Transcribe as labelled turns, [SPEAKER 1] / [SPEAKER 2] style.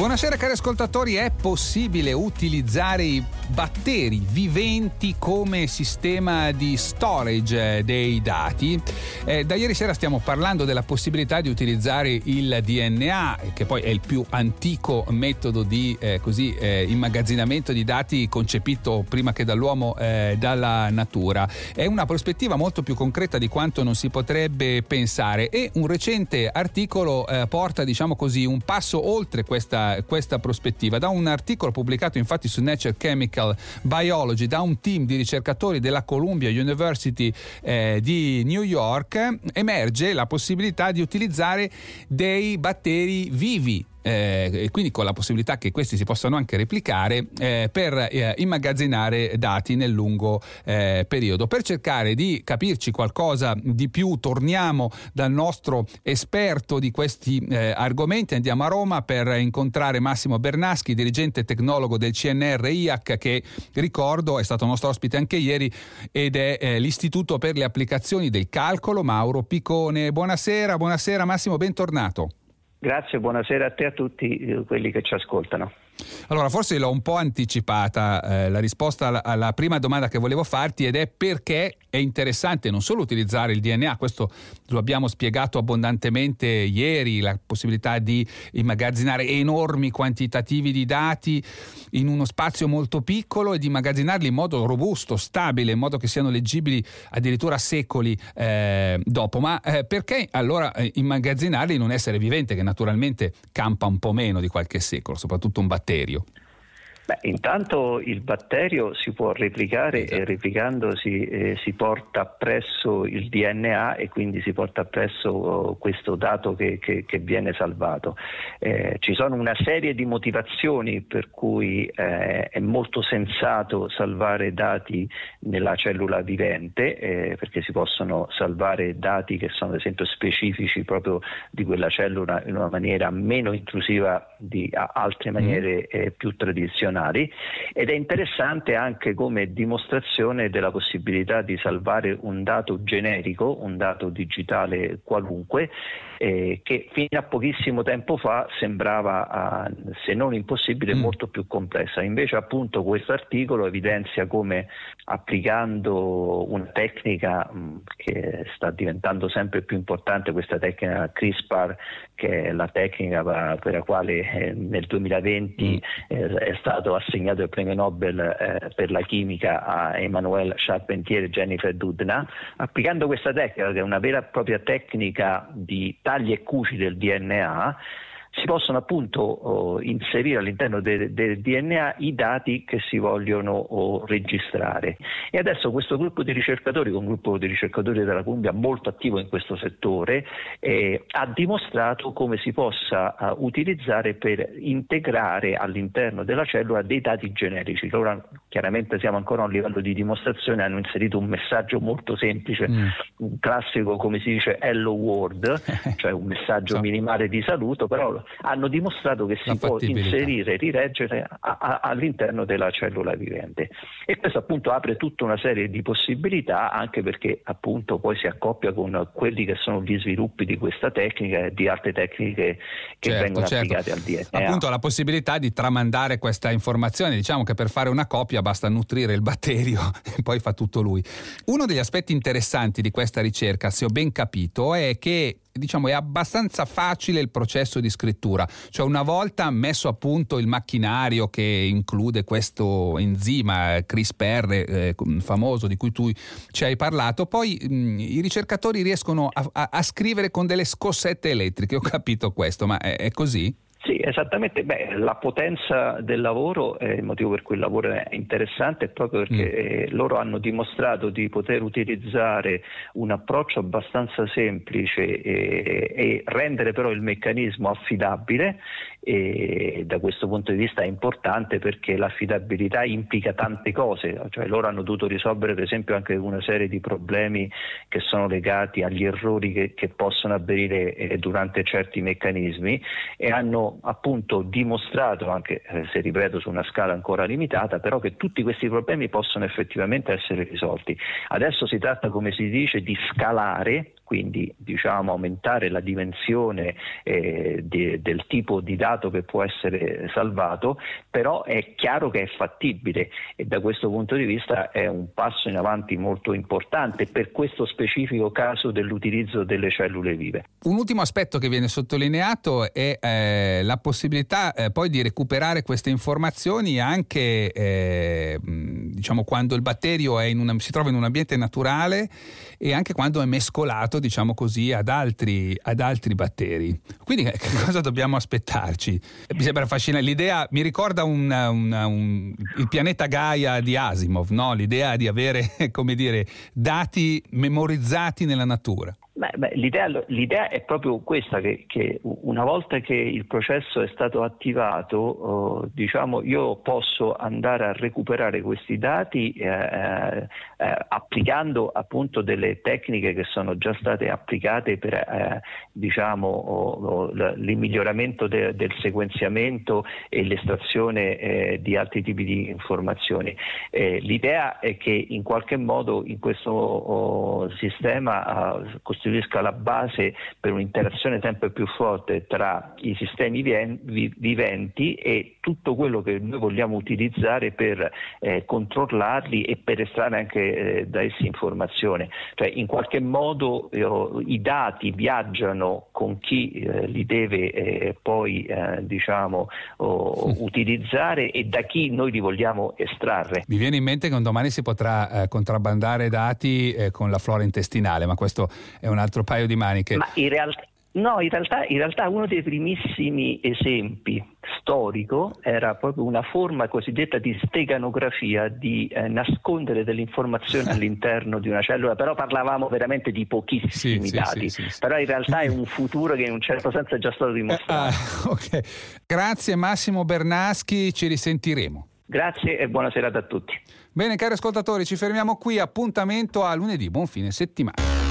[SPEAKER 1] Buonasera cari ascoltatori, è possibile utilizzare i batteri viventi come sistema di storage dei dati? Eh, da ieri sera stiamo parlando della possibilità di utilizzare il DNA, che poi è il più antico metodo di eh, così, eh, immagazzinamento di dati concepito prima che dall'uomo eh, dalla natura. È una prospettiva molto più concreta di quanto non si potrebbe pensare e un recente articolo eh, porta diciamo così un passo oltre questa questa, prospettiva. Da un articolo pubblicato infatti su Nature Chemical Biology da un team di ricercatori della Columbia University eh, di New York emerge la possibilità di utilizzare dei batteri vivi eh, e quindi con la possibilità che questi si possano anche replicare eh, per eh, immagazzinare dati nel lungo eh, periodo. Per cercare di capirci qualcosa di più, torniamo dal nostro esperto di questi eh, argomenti, andiamo a Roma per incontrare Massimo Bernaschi, dirigente tecnologo del CNR IAC, che ricordo è stato nostro ospite anche ieri ed è eh, l'Istituto per le applicazioni del calcolo Mauro Picone. Buonasera, buonasera Massimo, bentornato.
[SPEAKER 2] Grazie, buonasera a te e a tutti eh, quelli che ci ascoltano.
[SPEAKER 1] Allora, forse l'ho un po' anticipata eh, la risposta alla, alla, prima domanda che volevo farti ed è perché è interessante non solo utilizzare il DNA, questo lo abbiamo spiegato abbondantemente ieri, la possibilità di immagazzinare enormi quantitativi di dati in uno spazio molto piccolo e di immagazzinarli in modo robusto, stabile, in modo che siano leggibili addirittura secoli eh, dopo. Ma eh, perché allora eh, immagazzinarli in un essere vivente che naturalmente campa un po' meno di qualche secolo, soprattutto un batterio?
[SPEAKER 2] Beh, intanto il batterio si può replicare esatto. e replicandosi eh, si porta appresso il DNA e quindi si porta appresso oh, questo dato che, che, che viene salvato. Eh, ci sono una serie di motivazioni per cui eh, è molto sensato salvare dati nella cellula vivente eh, perché si possono salvare dati che sono ad esempio specifici proprio di quella cellula in una maniera meno intrusiva di altre maniere mm. Eh, più tradizionali funzionali ed è interessante anche come dimostrazione della possibilità di salvare un dato generico, un dato digitale qualunque, eh, che fino a pochissimo tempo fa sembrava, eh, se non impossibile, mm. molto più complessa. Invece appunto questo articolo evidenzia come applicando una tecnica mh, mm, che sta diventando sempre più importante, questa tecnica CRISPR, che è la tecnica per la quale eh, nel 2020 mm. eh, è stato assegnato il premio Nobel eh, per la chimica a Emmanuel Charpentier e Jennifer Doudna, applicando questa tecnica, che è una vera e propria tecnica di tagli e cuci del DNA, si possono appunto oh, inserire all'interno del, del, DNA i dati che si vogliono oh, registrare. E adesso questo gruppo di ricercatori, un gruppo di ricercatori della Columbia molto attivo in questo settore, eh, ha dimostrato come si possa uh, utilizzare per integrare all'interno della cellula dei dati generici. Loro chiaramente siamo ancora a un livello di dimostrazione, hanno inserito un messaggio molto semplice, mm. un classico come si dice hello world, cioè un messaggio so. minimale di saluto, però hanno dimostrato che si può inserire e rileggere a, a, all'interno della cellula vivente. E questo appunto apre tutta una serie di possibilità anche perché appunto poi si accoppia con quelli che sono gli sviluppi di questa tecnica e di altre tecniche che certo, vengono certo. applicate al DNA.
[SPEAKER 1] Appunto la possibilità di tramandare questa informazione, diciamo che per fare una copia basta nutrire il batterio e poi fa tutto lui. Uno degli aspetti interessanti di questa ricerca, se ho ben capito, è che diciamo, è abbastanza facile il processo di scrittura, cioè una volta messo a punto il macchinario che include questo enzima CRISPR eh, famoso di cui tu ci hai parlato, poi mh, i ricercatori riescono a, a, a, scrivere con delle scossette elettriche, ho capito questo, ma è, è così?
[SPEAKER 2] Sì, esattamente. Beh, la potenza del lavoro, eh, il motivo per cui il lavoro è interessante è proprio perché mm. eh, loro hanno dimostrato di poter utilizzare un approccio abbastanza semplice e, e rendere però il meccanismo affidabile e da questo punto di vista è importante perché l'affidabilità implica tante cose, cioè loro hanno dovuto risolvere per esempio anche una serie di problemi che sono legati agli errori che, che possono avvenire eh, durante certi meccanismi e hanno appunto dimostrato, anche eh, se ripeto su una scala ancora limitata, però che tutti questi problemi possono effettivamente essere risolti. Adesso si tratta, come si dice, di scalare quindi diciamo, aumentare la dimensione eh, de, del tipo di dato che può essere salvato, però è chiaro che è fattibile e da questo punto di vista è un passo in avanti molto importante per questo specifico caso dell'utilizzo delle cellule vive.
[SPEAKER 1] Un ultimo aspetto che viene sottolineato è eh, la possibilità eh, poi di recuperare queste informazioni anche eh, diciamo, quando il batterio una, si trova in un ambiente naturale e anche quando è mescolato diciamo così, ad altri, ad altri batteri. Quindi che cosa dobbiamo aspettarci? Mi sembra affascinante. L'idea mi ricorda una, una, un, il pianeta Gaia di Asimov, no? l'idea di avere, come dire, dati memorizzati nella natura.
[SPEAKER 2] Beh, beh, l'idea, l'idea, è proprio questa, che, che, una volta che il processo è stato attivato, oh, diciamo, io posso andare a recuperare questi dati eh, eh, applicando appunto delle tecniche che sono già state applicate per eh, diciamo, oh, oh, il miglioramento de, del sequenziamento e l'estrazione eh, di altri tipi di informazioni. Eh, l'idea è che in qualche modo in questo oh, sistema ah, costituisca la base per un'interazione sempre più forte tra i sistemi viventi e tutto quello che noi vogliamo utilizzare per eh, controllarli e per estrarre anche eh, da essi informazione. Cioè, in qualche modo eh, i dati viaggiano con chi eh, li deve eh, poi eh, diciamo, oh, utilizzare e da chi noi li vogliamo estrarre.
[SPEAKER 1] Mi viene in mente che un domani si potrà contrabbandare dati con la flora intestinale, ma questo è un altro paio di maniche.
[SPEAKER 2] Ma in realtà, no, in realtà, in realtà uno dei primissimi esempi storico era proprio una forma cosiddetta di steganografia, di eh, nascondere delle informazioni all'interno di una cellula, però parlavamo veramente di pochissimi sì, dati, sì, sì, però in realtà è un futuro che in un certo senso è già stato dimostrato.
[SPEAKER 1] Ah, okay. Grazie Massimo Bernaschi, ci risentiremo.
[SPEAKER 2] Grazie e buona serata a tutti.
[SPEAKER 1] Bene cari ascoltatori, ci fermiamo qui, appuntamento a lunedì, buon fine settimana.